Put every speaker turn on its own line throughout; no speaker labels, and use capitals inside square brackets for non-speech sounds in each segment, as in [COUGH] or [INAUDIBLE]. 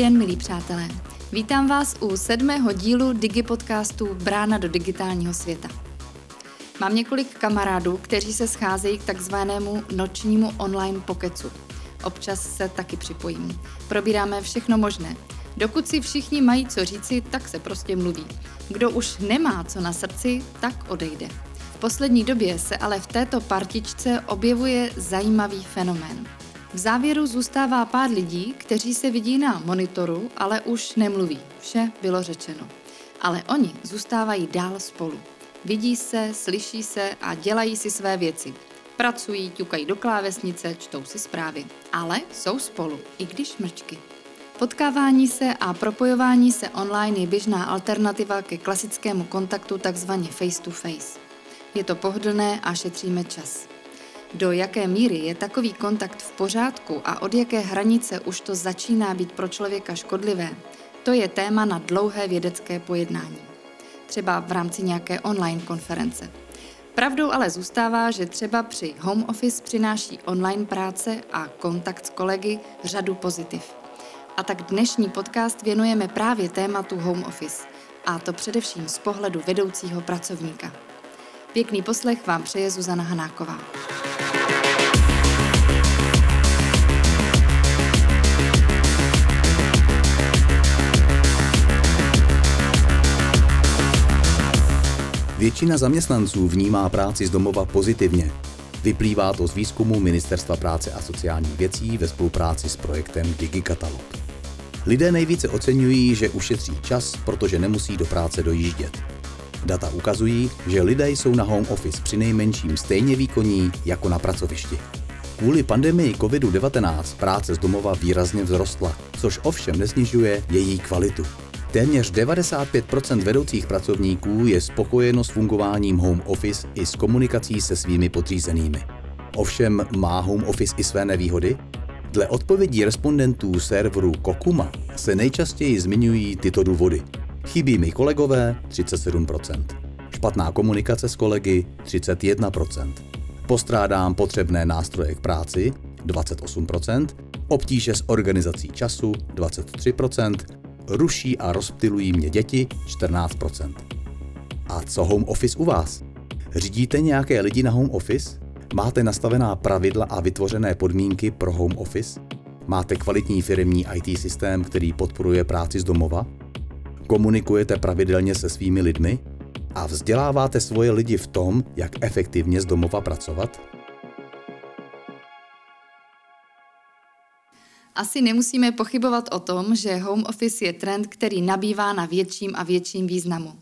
Den, milí přátelé. Vítám vás u sedmého dílu Digipodcastu Brána do digitálního světa. Mám několik kamarádů, kteří se scházejí k takzvanému nočnímu online pokecu. Občas se taky připojím. Probíráme všechno možné. Dokud si všichni mají co říci, tak se prostě mluví. Kdo už nemá co na srdci, tak odejde. V poslední době se ale v této partičce objevuje zajímavý fenomén. V závěru zůstává pár lidí, kteří se vidí na monitoru, ale už nemluví. Vše bylo řečeno. Ale oni zůstávají dál spolu. Vidí se, slyší se a dělají si své věci. Pracují, ťukají do klávesnice, čtou si zprávy. Ale jsou spolu, i když mrčky. Potkávání se a propojování se online je běžná alternativa ke klasickému kontaktu takzvaně face to face. Je to pohodlné a šetříme čas. Do jaké míry je takový kontakt v pořádku a od jaké hranice už to začíná být pro člověka škodlivé, to je téma na dlouhé vědecké pojednání. Třeba v rámci nějaké online konference. Pravdou ale zůstává, že třeba při home office přináší online práce a kontakt s kolegy řadu pozitiv. A tak dnešní podcast věnujeme právě tématu home office, a to především z pohledu vedoucího pracovníka. Pěkný poslech vám přeje Zuzana Hanáková.
Většina zaměstnanců vnímá práci z domova pozitivně. Vyplývá to z výzkumu Ministerstva práce a sociálních věcí ve spolupráci s projektem DigiKatalog. Lidé nejvíce oceňují, že ušetří čas, protože nemusí do práce dojíždět. Data ukazují, že lidé jsou na home office při nejmenším stejně výkonní jako na pracovišti. Kvůli pandemii COVID-19 práce z domova výrazně vzrostla, což ovšem nesnižuje její kvalitu. Téměř 95% vedoucích pracovníků je spokojeno s fungováním home office i s komunikací se svými podřízenými. Ovšem má home office i své nevýhody? Dle odpovědí respondentů serveru Kokuma se nejčastěji zmiňují tyto důvody. Chybí mi kolegové 37%. Špatná komunikace s kolegy 31%. Postrádám potřebné nástroje k práci 28%. Obtíže s organizací času 23%. Ruší a rozptilují mě děti 14%. A co home office u vás? Řídíte nějaké lidi na home office? Máte nastavená pravidla a vytvořené podmínky pro home office? Máte kvalitní firmní IT systém, který podporuje práci z domova? Komunikujete pravidelně se svými lidmi? A vzděláváte svoje lidi v tom, jak efektivně z domova pracovat?
Asi nemusíme pochybovat o tom, že home office je trend, který nabývá na větším a větším významu.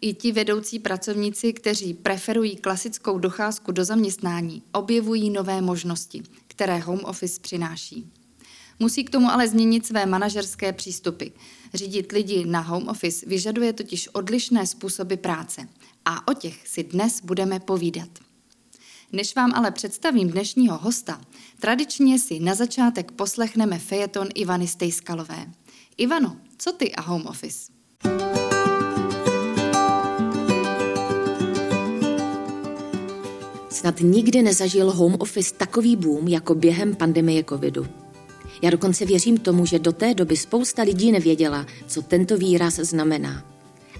I ti vedoucí pracovníci, kteří preferují klasickou docházku do zaměstnání, objevují nové možnosti, které home office přináší. Musí k tomu ale změnit své manažerské přístupy. Řídit lidi na home office vyžaduje totiž odlišné způsoby práce. A o těch si dnes budeme povídat. Než vám ale představím dnešního hosta, tradičně si na začátek poslechneme fejeton Ivany Stejskalové. Ivano, co ty a home office?
Snad nikdy nezažil home office takový boom jako během pandemie covidu. Já dokonce věřím tomu, že do té doby spousta lidí nevěděla, co tento výraz znamená.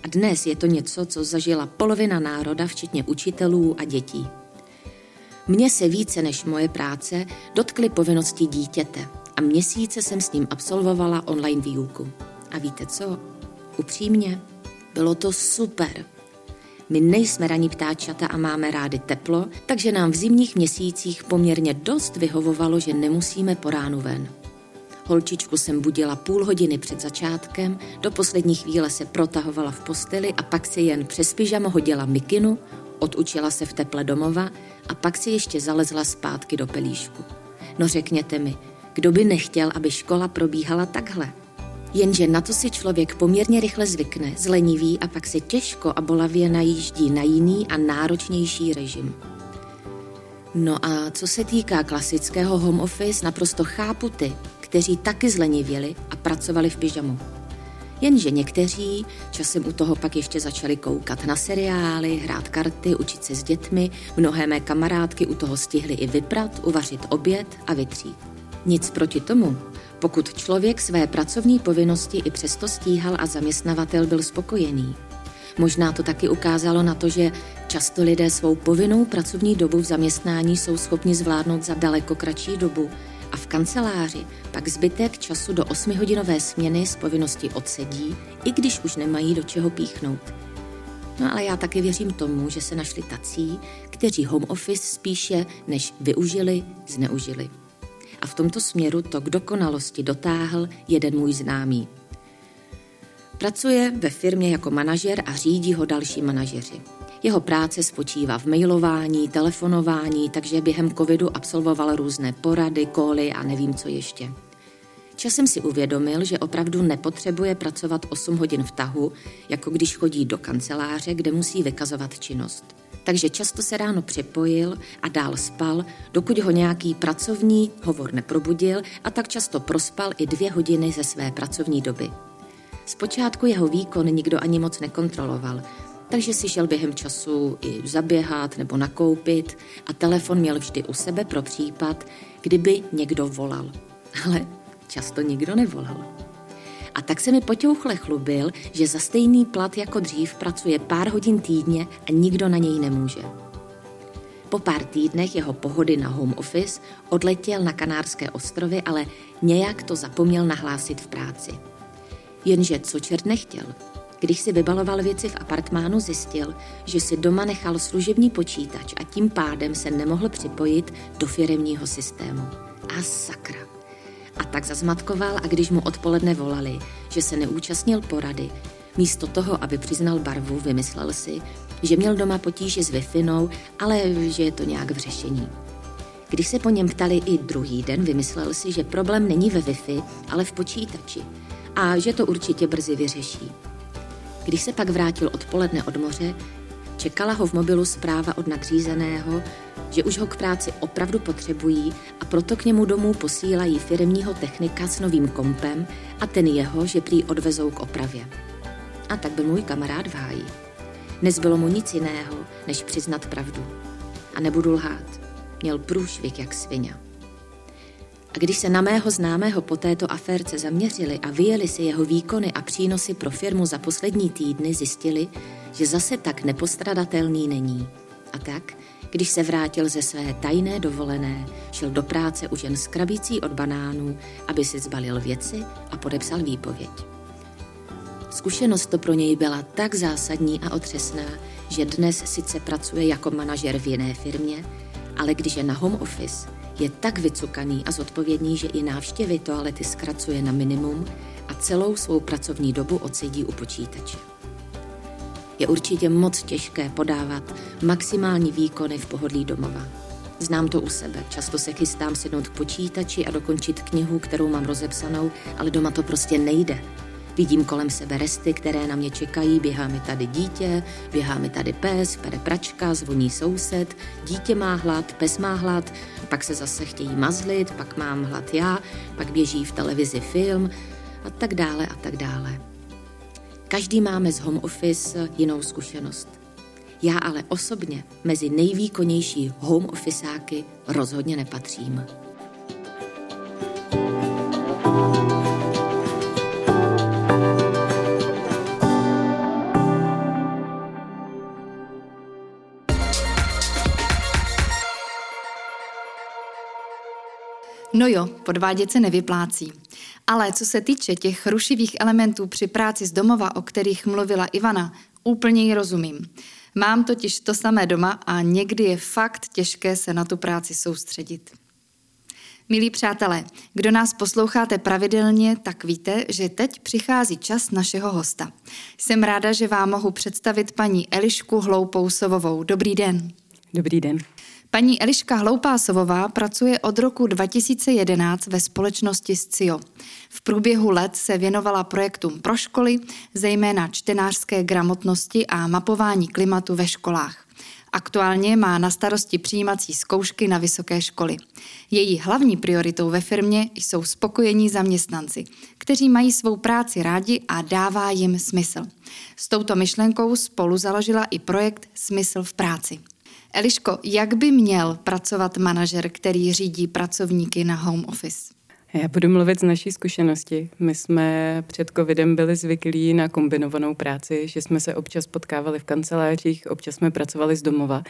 A dnes je to něco, co zažila polovina národa, včetně učitelů a dětí. Mně se více než moje práce dotkly povinnosti dítěte a měsíce jsem s ním absolvovala online výuku. A víte co? Upřímně, bylo to super. My nejsme raní ptáčata a máme rádi teplo, takže nám v zimních měsících poměrně dost vyhovovalo, že nemusíme po ránu ven. Holčičku jsem budila půl hodiny před začátkem, do poslední chvíle se protahovala v posteli a pak si jen přes pyžamo hodila mikinu, odučila se v teple domova a pak si ještě zalezla zpátky do pelíšku. No řekněte mi, kdo by nechtěl, aby škola probíhala takhle? Jenže na to si člověk poměrně rychle zvykne, zleniví a pak se těžko a bolavě najíždí na jiný a náročnější režim. No a co se týká klasického home office, naprosto chápu ty, kteří taky zlenivěli a pracovali v pyžamu. Jenže někteří časem u toho pak ještě začali koukat na seriály, hrát karty, učit se s dětmi, mnohé mé kamarádky u toho stihly i vyprat, uvařit oběd a vytřít. Nic proti tomu, Pokud člověk své pracovní povinnosti i přesto stíhal a zaměstnavatel byl spokojený. Možná to taky ukázalo na to, že často lidé svou povinnou pracovní dobu v zaměstnání jsou schopni zvládnout za daleko kratší dobu a v kanceláři pak zbytek času do 8-hodinové směny z povinnosti odsedí, i když už nemají do čeho píchnout. No ale já taky věřím tomu, že se našli tací, kteří home office spíše než využili, zneužili. A v tomto směru to k dokonalosti dotáhl jeden můj známý. Pracuje ve firmě jako manažer a řídí ho další manažeři. Jeho práce spočívá v mailování, telefonování, takže během covidu absolvoval různé porady, koly a nevím co ještě. Časem si uvědomil, že opravdu nepotřebuje pracovat 8 hodin v tahu, jako když chodí do kanceláře, kde musí vykazovat činnost. Takže často se ráno připojil a dál spal, dokud ho nějaký pracovní hovor neprobudil a tak často prospal i dvě hodiny ze své pracovní doby. Zpočátku jeho výkon nikdo ani moc nekontroloval, takže si šel během času i zaběhat nebo nakoupit a telefon měl vždy u sebe pro případ, kdyby někdo volal. [LAUGHS] Ale často nikdo nevolal. A tak se mi potěuchle chlubil, že za stejný plat jako dřív pracuje pár hodin týdně a nikdo na něj nemůže. Po pár týdnech jeho pohody na home office odletěl na Kanárské ostrovy, ale nějak to zapomněl nahlásit v práci. Jenže co čert nechtěl, když si vybaloval věci v apartmánu, zjistil, že si doma nechal služební počítač a tím pádem se nemohl připojit do firemního systému. A sakra. A tak zazmatkoval a když mu odpoledne volali, že se neúčastnil porady, místo toho, aby přiznal barvu, vymyslel si, že měl doma potíže s wi ale že je to nějak v řešení. Když se po něm ptali i druhý den, vymyslel si, že problém není ve Wi-Fi, ale v počítači a že to určitě brzy vyřeší. Když se pak vrátil odpoledne od moře, čekala ho v mobilu zpráva od nadřízeného, že už ho k práci opravdu potřebují a proto k němu domů posílají firmního technika s novým kompem a ten jeho, že prý odvezou k opravě. A tak byl můj kamarád v háji. Nezbylo mu nic jiného, než přiznat pravdu. A nebudu lhát. Měl průšvih jak svině. A když se na mého známého po této aférce zaměřili a vyjeli si jeho výkony a přínosy pro firmu za poslední týdny, zjistili, že zase tak nepostradatelný není. A tak, když se vrátil ze své tajné dovolené, šel do práce už jen skrabící od banánů, aby si zbalil věci a podepsal výpověď. Zkušenost to pro něj byla tak zásadní a otřesná, že dnes sice pracuje jako manažer v jiné firmě, ale když je na home office, je tak vycukaný a zodpovědný, že i návštěvy toalety zkracuje na minimum a celou svou pracovní dobu odsedí u počítače. Je určitě moc těžké podávat maximální výkony v pohodlí domova. Znám to u sebe. Často se chystám sednout k počítači a dokončit knihu, kterou mám rozepsanou, ale doma to prostě nejde. Vidím kolem sebe resty, které na mě čekají, běhá mi tady dítě, běhá mi tady pes, pere pračka, zvoní soused, dítě má hlad, pes má hlad, pak se zase chtějí mazlit, pak mám hlad já, pak běží v televizi film a tak dále a tak dále. Každý máme z home office jinou zkušenost. Já ale osobně mezi nejvýkonnější home officeáky rozhodně nepatřím.
No jo, podvádět se nevyplácí. Ale co se týče těch rušivých elementů při práci z domova, o kterých mluvila Ivana, úplně ji rozumím. Mám totiž to samé doma a někdy je fakt těžké se na tu práci soustředit. Milí přátelé, kdo nás posloucháte pravidelně, tak víte, že teď přichází čas našeho hosta. Jsem ráda, že vám mohu představit paní Elišku Hloupousovovou. Dobrý den.
Dobrý den.
Paní Eliška Hloupásovová pracuje od roku 2011 ve společnosti SCIO. V průběhu let se věnovala projektům pro školy, zejména čtenářské gramotnosti a mapování klimatu ve školách. Aktuálně má na starosti přijímací zkoušky na vysoké školy. Její hlavní prioritou ve firmě jsou spokojení zaměstnanci, kteří mají svou práci rádi a dává jim smysl. S touto myšlenkou spolu založila i projekt Smysl v práci. Eliško, jak by měl pracovat manažer, který řídí pracovníky na home office?
Já budu mluvit z naší zkušenosti. My jsme před covidem byli zvyklí na kombinovanou práci, že jsme se občas potkávali v kancelářích, občas jsme pracovali z domova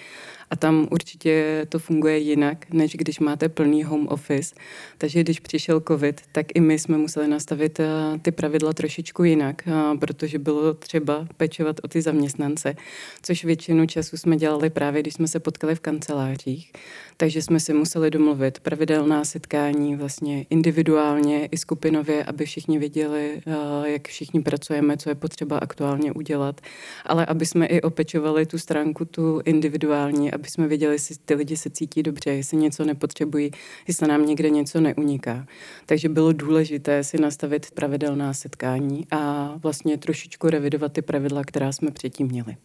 a tam určitě to funguje jinak, než když máte plný home office. Takže když přišel covid, tak i my jsme museli nastavit eh, ty pravidla trošičku jinak, eh, protože bylo třeba pečovat o ty zaměstnance, což většinu času jsme dělali právě, když jsme se potkali v kancelářích. Takže jsme si museli domluvit pravidelná setkání vlastně individuálně i skupinově, aby všichni věděli, eh, jak všichni pracujeme, co je potřeba aktuálně udělat, ale aby jsme i opečovali tu stránku, tu individuální, aby jsme věděli, jestli ty lidi se cítí dobře, jestli něco nepotřebují, jestli nám někde něco neuniká. Takže bylo důležité si nastavit pravidelná setkání a vlastně trošičku revidovat ty pravidla, která jsme předtím měli.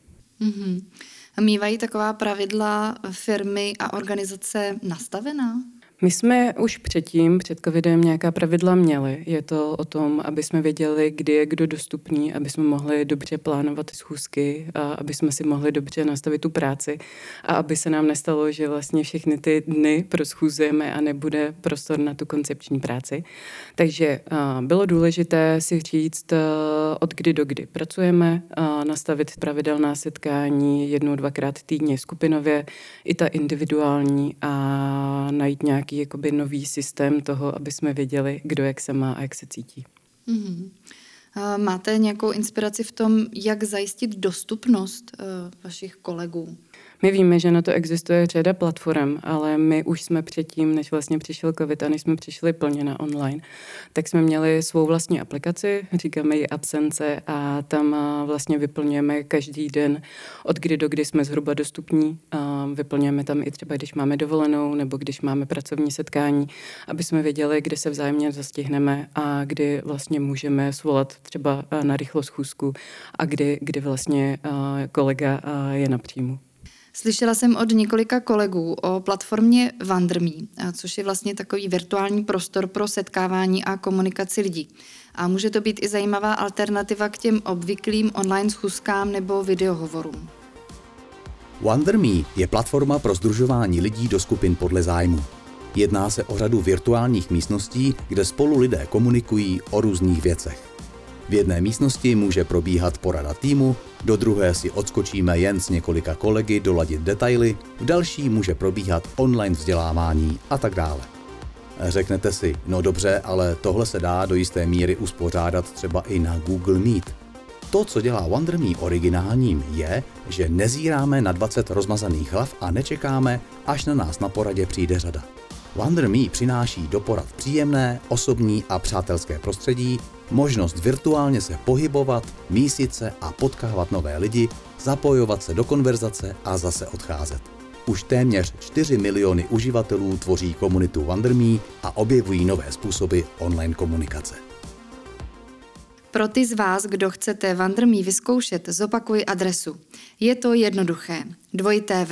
Mm-hmm. Mývají taková pravidla firmy a organizace nastavená?
My jsme už předtím, před covidem, nějaká pravidla měli. Je to o tom, aby jsme věděli, kdy je kdo dostupný, aby jsme mohli dobře plánovat schůzky, a aby jsme si mohli dobře nastavit tu práci a aby se nám nestalo, že vlastně všechny ty dny proschůzujeme a nebude prostor na tu koncepční práci. Takže bylo důležité si říct, od kdy do kdy pracujeme, nastavit pravidelná setkání jednou, dvakrát týdně skupinově, i ta individuální a najít nějaký nějaký jakoby nový systém toho, aby jsme věděli, kdo jak se má a jak se cítí. Mm-hmm.
Máte nějakou inspiraci v tom, jak zajistit dostupnost uh, vašich kolegů?
My víme, že na to existuje řada platform, ale my už jsme předtím, než vlastně přišel COVID a než jsme přišli plně na online, tak jsme měli svou vlastní aplikaci, říkáme ji Absence a tam vlastně vyplňujeme každý den, od kdy do kdy jsme zhruba dostupní. Vyplňujeme tam i třeba, když máme dovolenou nebo když máme pracovní setkání, aby jsme věděli, kdy se vzájemně zastihneme a kdy vlastně můžeme svolat třeba na rychlo schůzku a kdy, kdy vlastně kolega je na příjmu.
Slyšela jsem od několika kolegů o platformě Wanderme, což je vlastně takový virtuální prostor pro setkávání a komunikaci lidí. A může to být i zajímavá alternativa k těm obvyklým online schůzkám nebo videohovorům.
WonderMe je platforma pro združování lidí do skupin podle zájmu. Jedná se o řadu virtuálních místností, kde spolu lidé komunikují o různých věcech. V jedné místnosti může probíhat porada týmu, do druhé si odskočíme jen s několika kolegy doladit detaily, v další může probíhat online vzdělávání a tak dále. Řeknete si, no dobře, ale tohle se dá do jisté míry uspořádat třeba i na Google Meet. To, co dělá WonderMe originálním, je, že nezíráme na 20 rozmazaných hlav a nečekáme, až na nás na poradě přijde řada. WonderMe přináší do porad příjemné, osobní a přátelské prostředí, možnost virtuálně se pohybovat, mísit se a potkávat nové lidi, zapojovat se do konverzace a zase odcházet. Už téměř 4 miliony uživatelů tvoří komunitu WonderMe a objevují nové způsoby online komunikace.
Pro ty z vás, kdo chcete WonderMe vyzkoušet, zopakuji adresu. Je to jednoduché. dvojité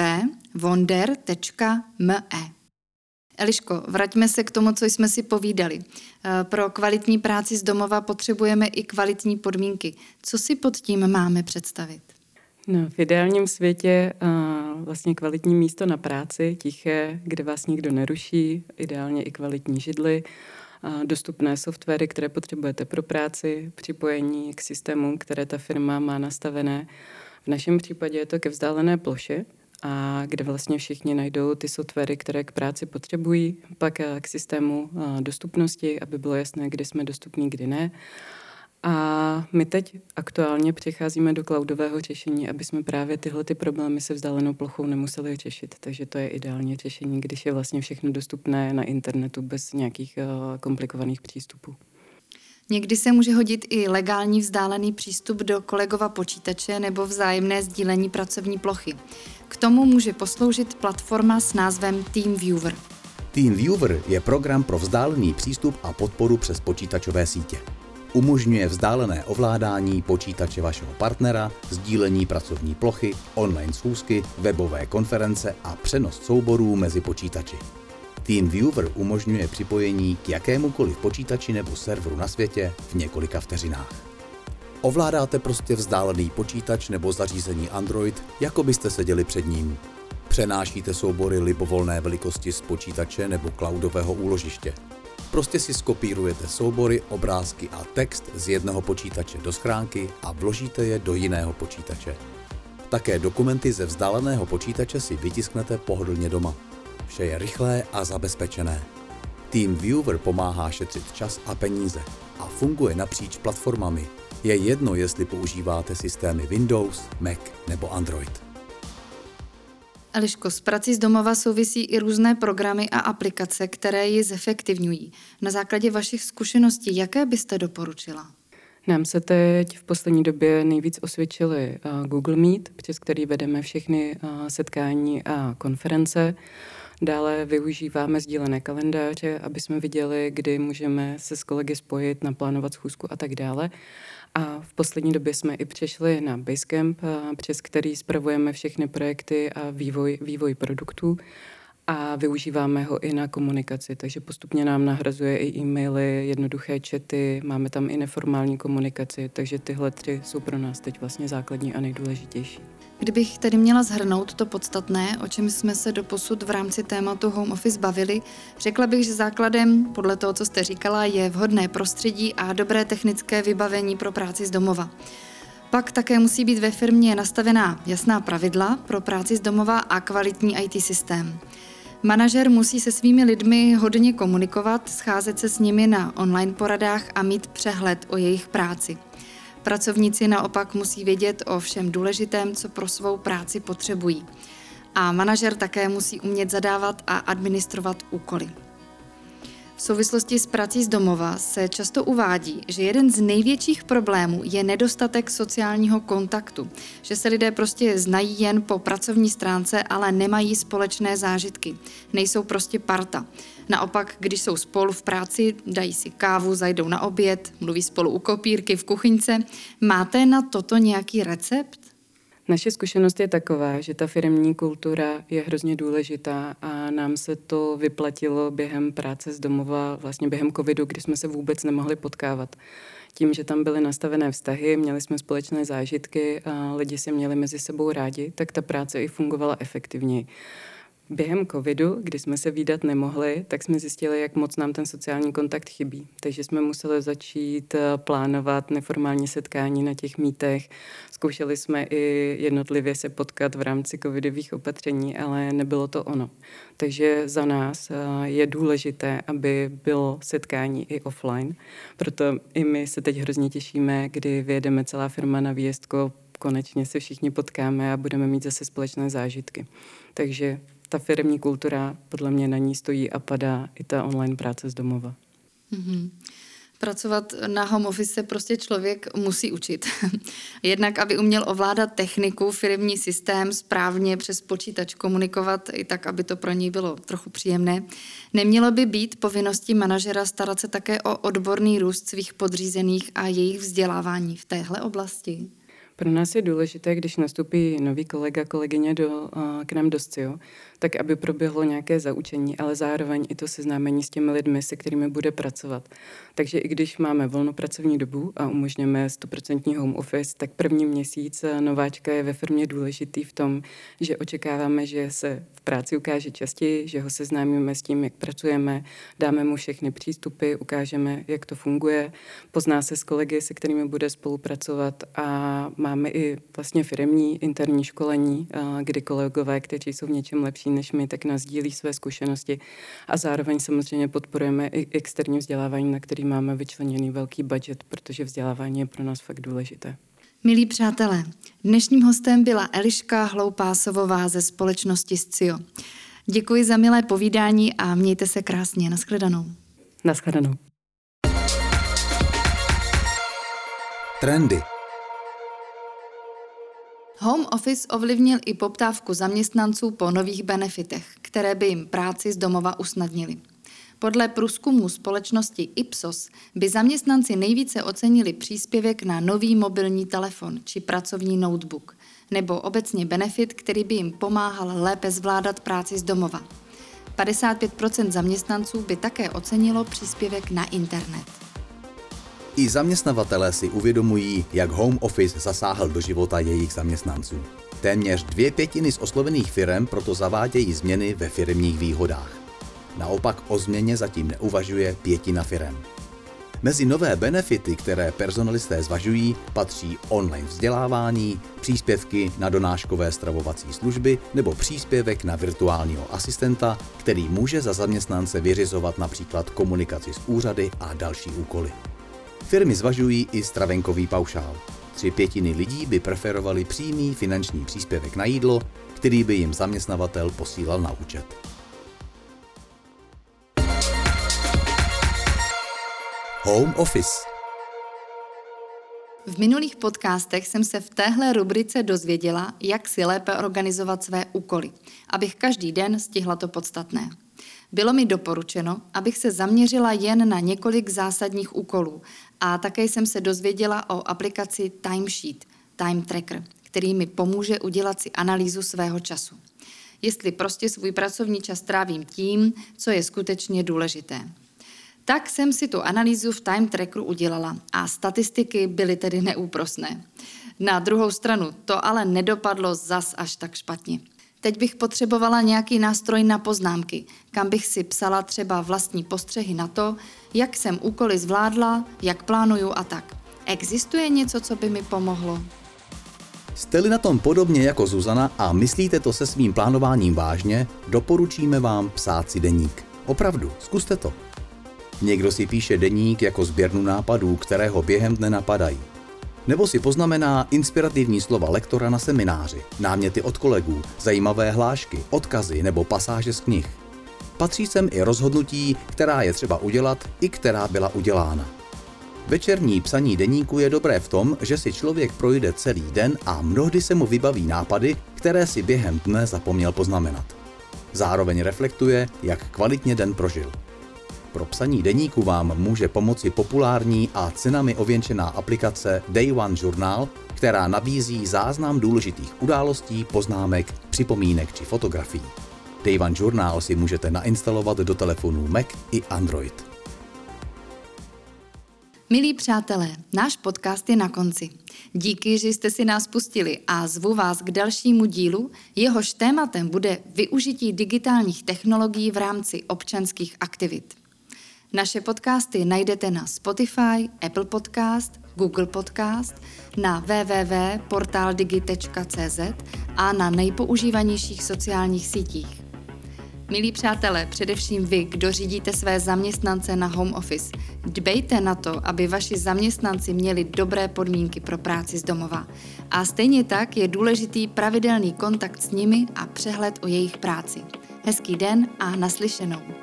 Eliško, vraťme se k tomu, co jsme si povídali. Eh, pro kvalitní práci z domova potřebujeme i kvalitní podmínky. Co si pod tím máme představit?
No, v ideálním světě uh, vlastně kvalitní místo na práci, tiché, kde vás nikdo neruší, ideálně i kvalitní židly, uh, dostupné softwary, které potřebujete pro práci, připojení k systémům, které ta firma má nastavené. V našem případě je to ke vzdálené ploše, a kde vlastně všichni najdou ty softwary, které k práci potřebují, pak eh, k systému eh, dostupnosti, aby bylo jasné, kdy jsme dostupní, kdy ne. A my teď aktuálně přicházíme do cloudového řešení, aby jsme právě tyhle ty problémy se vzdálenou plochou nemuseli řešit. Takže to je ideální řešení, když je vlastně všechno dostupné na internetu bez nějakých eh, komplikovaných přístupů.
Někdy se může hodit i legální vzdálený přístup do kolegova počítače nebo vzájemné sdílení pracovní plochy. K tomu může posloužit platforma s názvem TeamViewer.
TeamViewer je program pro vzdálený přístup a podporu přes počítačové sítě. Umožňuje vzdálené ovládání počítače vašeho partnera, sdílení pracovní plochy, online schůzky, webové konference a přenos souborů mezi počítači. TeamViewer umožňuje připojení k jakémukoliv počítači nebo serveru na světě v několika vteřinách. Ovládáte prostě vzdálený počítač nebo zařízení Android, jako byste seděli před ním. Přenášíte soubory libovolné velikosti z počítače nebo cloudového úložiště. Prostě si skopírujete soubory, obrázky a text z jednoho počítače do schránky a vložíte je do jiného počítače. Také dokumenty ze vzdáleného počítače si vytisknete pohodlně doma. Vše je rychlé a zabezpečené. Team Viewer pomáhá šetřit čas a peníze a funguje napříč platformami. Je jedno, jestli používáte systémy Windows, Mac nebo Android.
Eliško, s prací z domova souvisí i různé programy a aplikace, které ji zefektivňují. Na základě vašich zkušeností, jaké byste doporučila?
Nám se teď v poslední době nejvíc osvědčili Google Meet, přes který vedeme všechny setkání a konference. Dále využíváme sdílené kalendáře, aby jsme viděli, kdy můžeme se s kolegy spojit, naplánovat schůzku a tak dále. A v poslední době jsme i přešli na Basecamp, přes který spravujeme všechny projekty a vývoj, vývoj produktů a využíváme ho i na komunikaci, takže postupně nám nahrazuje i e-maily, jednoduché čety, máme tam i neformální komunikaci, takže tyhle tři jsou pro nás teď vlastně základní a nejdůležitější.
Kdybych tedy měla zhrnout to podstatné, o čem jsme se doposud v rámci tématu home office bavili, řekla bych, že základem, podle toho, co jste říkala, je vhodné prostředí a dobré technické vybavení pro práci z domova. Pak také musí být ve firmě nastavená jasná pravidla pro práci z domova a kvalitní IT systém. Manažer musí se svými lidmi hodně komunikovat, scházet se s nimi na online poradách a mít přehled o jejich práci. Pracovníci naopak musí vědět o všem důležitém, co pro svou práci potřebují. A manažer také musí umět zadávat a administrovat úkoly. Souvislosti s prací z domova se často uvádí, že jeden z největších problémů je nedostatek sociálního kontaktu, že se lidé prostě znají jen po pracovní stránce, ale nemají společné zážitky, nejsou prostě parta. Naopak, když jsou spolu v práci, dají si kávu, zajdou na oběd, mluví spolu u kopírky v kuchyňce. Máte na toto nějaký recept?
Naše zkušenost je taková, že ta firmní kultura je hrozně důležitá a nám se to vyplatilo během práce z domova, vlastně během covidu, kdy jsme se vůbec nemohli potkávat. Tím, že tam byly nastavené vztahy, měli jsme společné zážitky a lidi se měli mezi sebou rádi, tak ta práce i fungovala efektivněji. Během covidu, kdy jsme se výdat nemohli, tak jsme zjistili, jak moc nám ten sociální kontakt chybí. Takže jsme museli začít eh, plánovat neformální setkání na těch mítech. Zkoušeli jsme i jednotlivě se potkat v rámci covidových opatření, ale nebylo to ono. Takže za nás eh, je důležité, aby bylo setkání i offline. Proto i my se teď hrozně těšíme, kdy vyjedeme celá firma na výjezdko konečně se všichni potkáme a budeme mít zase společné zážitky. Takže ta firmní kultura, podle mě na ní stojí a padá i ta online práce z domova.
Mm-hmm. Pracovat na home office prostě člověk musí učit. [LAUGHS] Jednak, aby uměl ovládat techniku, firmní systém, správně přes počítač komunikovat, i tak, aby to pro něj bylo trochu příjemné. Nemělo by být povinností manažera starat se také o odborný růst svých podřízených a jejich vzdělávání v téhle oblasti?
Pro nás je důležité, když nastupí nový kolega, kolegyně do, k nám do SCIO, tak aby proběhlo nějaké zaučení, ale zároveň i to seznámení s těmi lidmi, se kterými bude pracovat. Takže i když máme volnopracovní dobu a umožňujeme 100% home office, tak první měsíc nováčka je ve firmě důležitý v tom, že očekáváme, že se v práci ukáže častěji, že ho seznámíme s tím, jak pracujeme, dáme mu všechny přístupy, ukážeme, jak to funguje, pozná se s kolegy, se kterými bude spolupracovat a máme i vlastně firmní interní školení, kdy kolegové, kteří jsou v něčem lepší než my, tak nás dílí své zkušenosti a zároveň samozřejmě podporujeme i externí vzdělávání, na který máme vyčleněný velký budget, protože vzdělávání je pro nás fakt důležité.
Milí přátelé, dnešním hostem byla Eliška Hloupásovová ze společnosti SCIO. Děkuji za milé povídání a mějte se krásně. Naschledanou.
Naschledanou.
Trendy.
Home office ovlivnil i poptávku zaměstnanců po nových benefitech, které by jim práci z domova usnadnili. Podle průzkumu společnosti Ipsos by zaměstnanci nejvíce ocenili příspěvek na nový mobilní telefon či pracovní notebook, nebo obecně benefit, který by jim pomáhal lépe zvládat práci z domova. 55% zaměstnanců by také ocenilo příspěvek na internet.
I zaměstnavatelé si uvědomují, jak home office zasáhl do života jejich zaměstnanců. Téměř dvě pětiny z oslovených firm proto zavádějí změny ve firmních výhodách. Naopak o změně zatím neuvažuje pětina firem. Mezi nové benefity, které personalisté zvažují, patří online vzdělávání, příspěvky na donáškové stravovací služby nebo příspěvek na virtuálního asistenta, který může za zaměstnance vyřizovat například komunikaci s úřady a další úkoly. Firmy zvažují i stravenkový paušál. Tři pětiny lidí by preferovali přímý finanční příspěvek na jídlo, který by jim zaměstnavatel posílal na účet. Home Office
V minulých podcastech jsem se v téhle rubrice dozvěděla, jak si lépe organizovat své úkoly, abych každý den stihla to podstatné. Bylo mi doporučeno, abych se zaměřila jen na několik zásadních úkolů a také jsem se dozvěděla o aplikaci Timesheet, Time Tracker, který mi pomůže udělat si analýzu svého času. Jestli prostě svůj pracovní čas trávím tím, co je skutečně důležité. Tak jsem si tu analýzu v Time Trackeru udělala a statistiky byly tedy neúprosné. Na druhou stranu to ale nedopadlo zas až tak špatně. Teď bych potřebovala nějaký nástroj na poznámky, kam bych si psala třeba vlastní postřehy na to, jak jsem úkoly zvládla, jak plánuju a tak. Existuje něco, co by mi pomohlo?
Jste-li na tom podobně jako Zuzana a myslíte to se svým plánováním vážně, doporučíme vám psát si deník. Opravdu, zkuste to. Někdo si píše deník jako sběrnu nápadů, které ho během dne napadají. Nebo si poznamená inspirativní slova lektora na semináři, náměty od kolegů, zajímavé hlášky, odkazy nebo pasáže z knih. Patří sem i rozhodnutí, která je třeba udělat i která byla udělána. Večerní psaní deníku je dobré v tom, že si člověk projde celý den a mnohdy se mu vybaví nápady, které si během dne zapomněl poznamenat. Zároveň reflektuje, jak kvalitně den prožil. Pro psaní deníku vám může pomoci populární a cenami ověnčená aplikace Day One Journal, která nabízí záznam důležitých událostí, poznámek, připomínek či fotografií. Day One Journal si můžete nainstalovat do telefonů Mac i Android.
Milí přátelé, náš podcast je na konci. Díky, že jste si nás pustili a zvu vás k dalšímu dílu, jehož tématem bude využití digitálních technologií v rámci občanských aktivit. Naše podcasty najdete na Spotify, Apple Podcast, Google Podcast, na www.portaldigi.cz a na nejpoužívanějších sociálních sítích. Milí přátelé, především vy, kdo řídíte své zaměstnance na home office, dbejte na to, aby vaši zaměstnanci měli dobré podmínky pro práci z domova. A stejně tak je důležitý pravidelný kontakt s nimi a přehled o jejich práci. Hezký den a naslyšenou.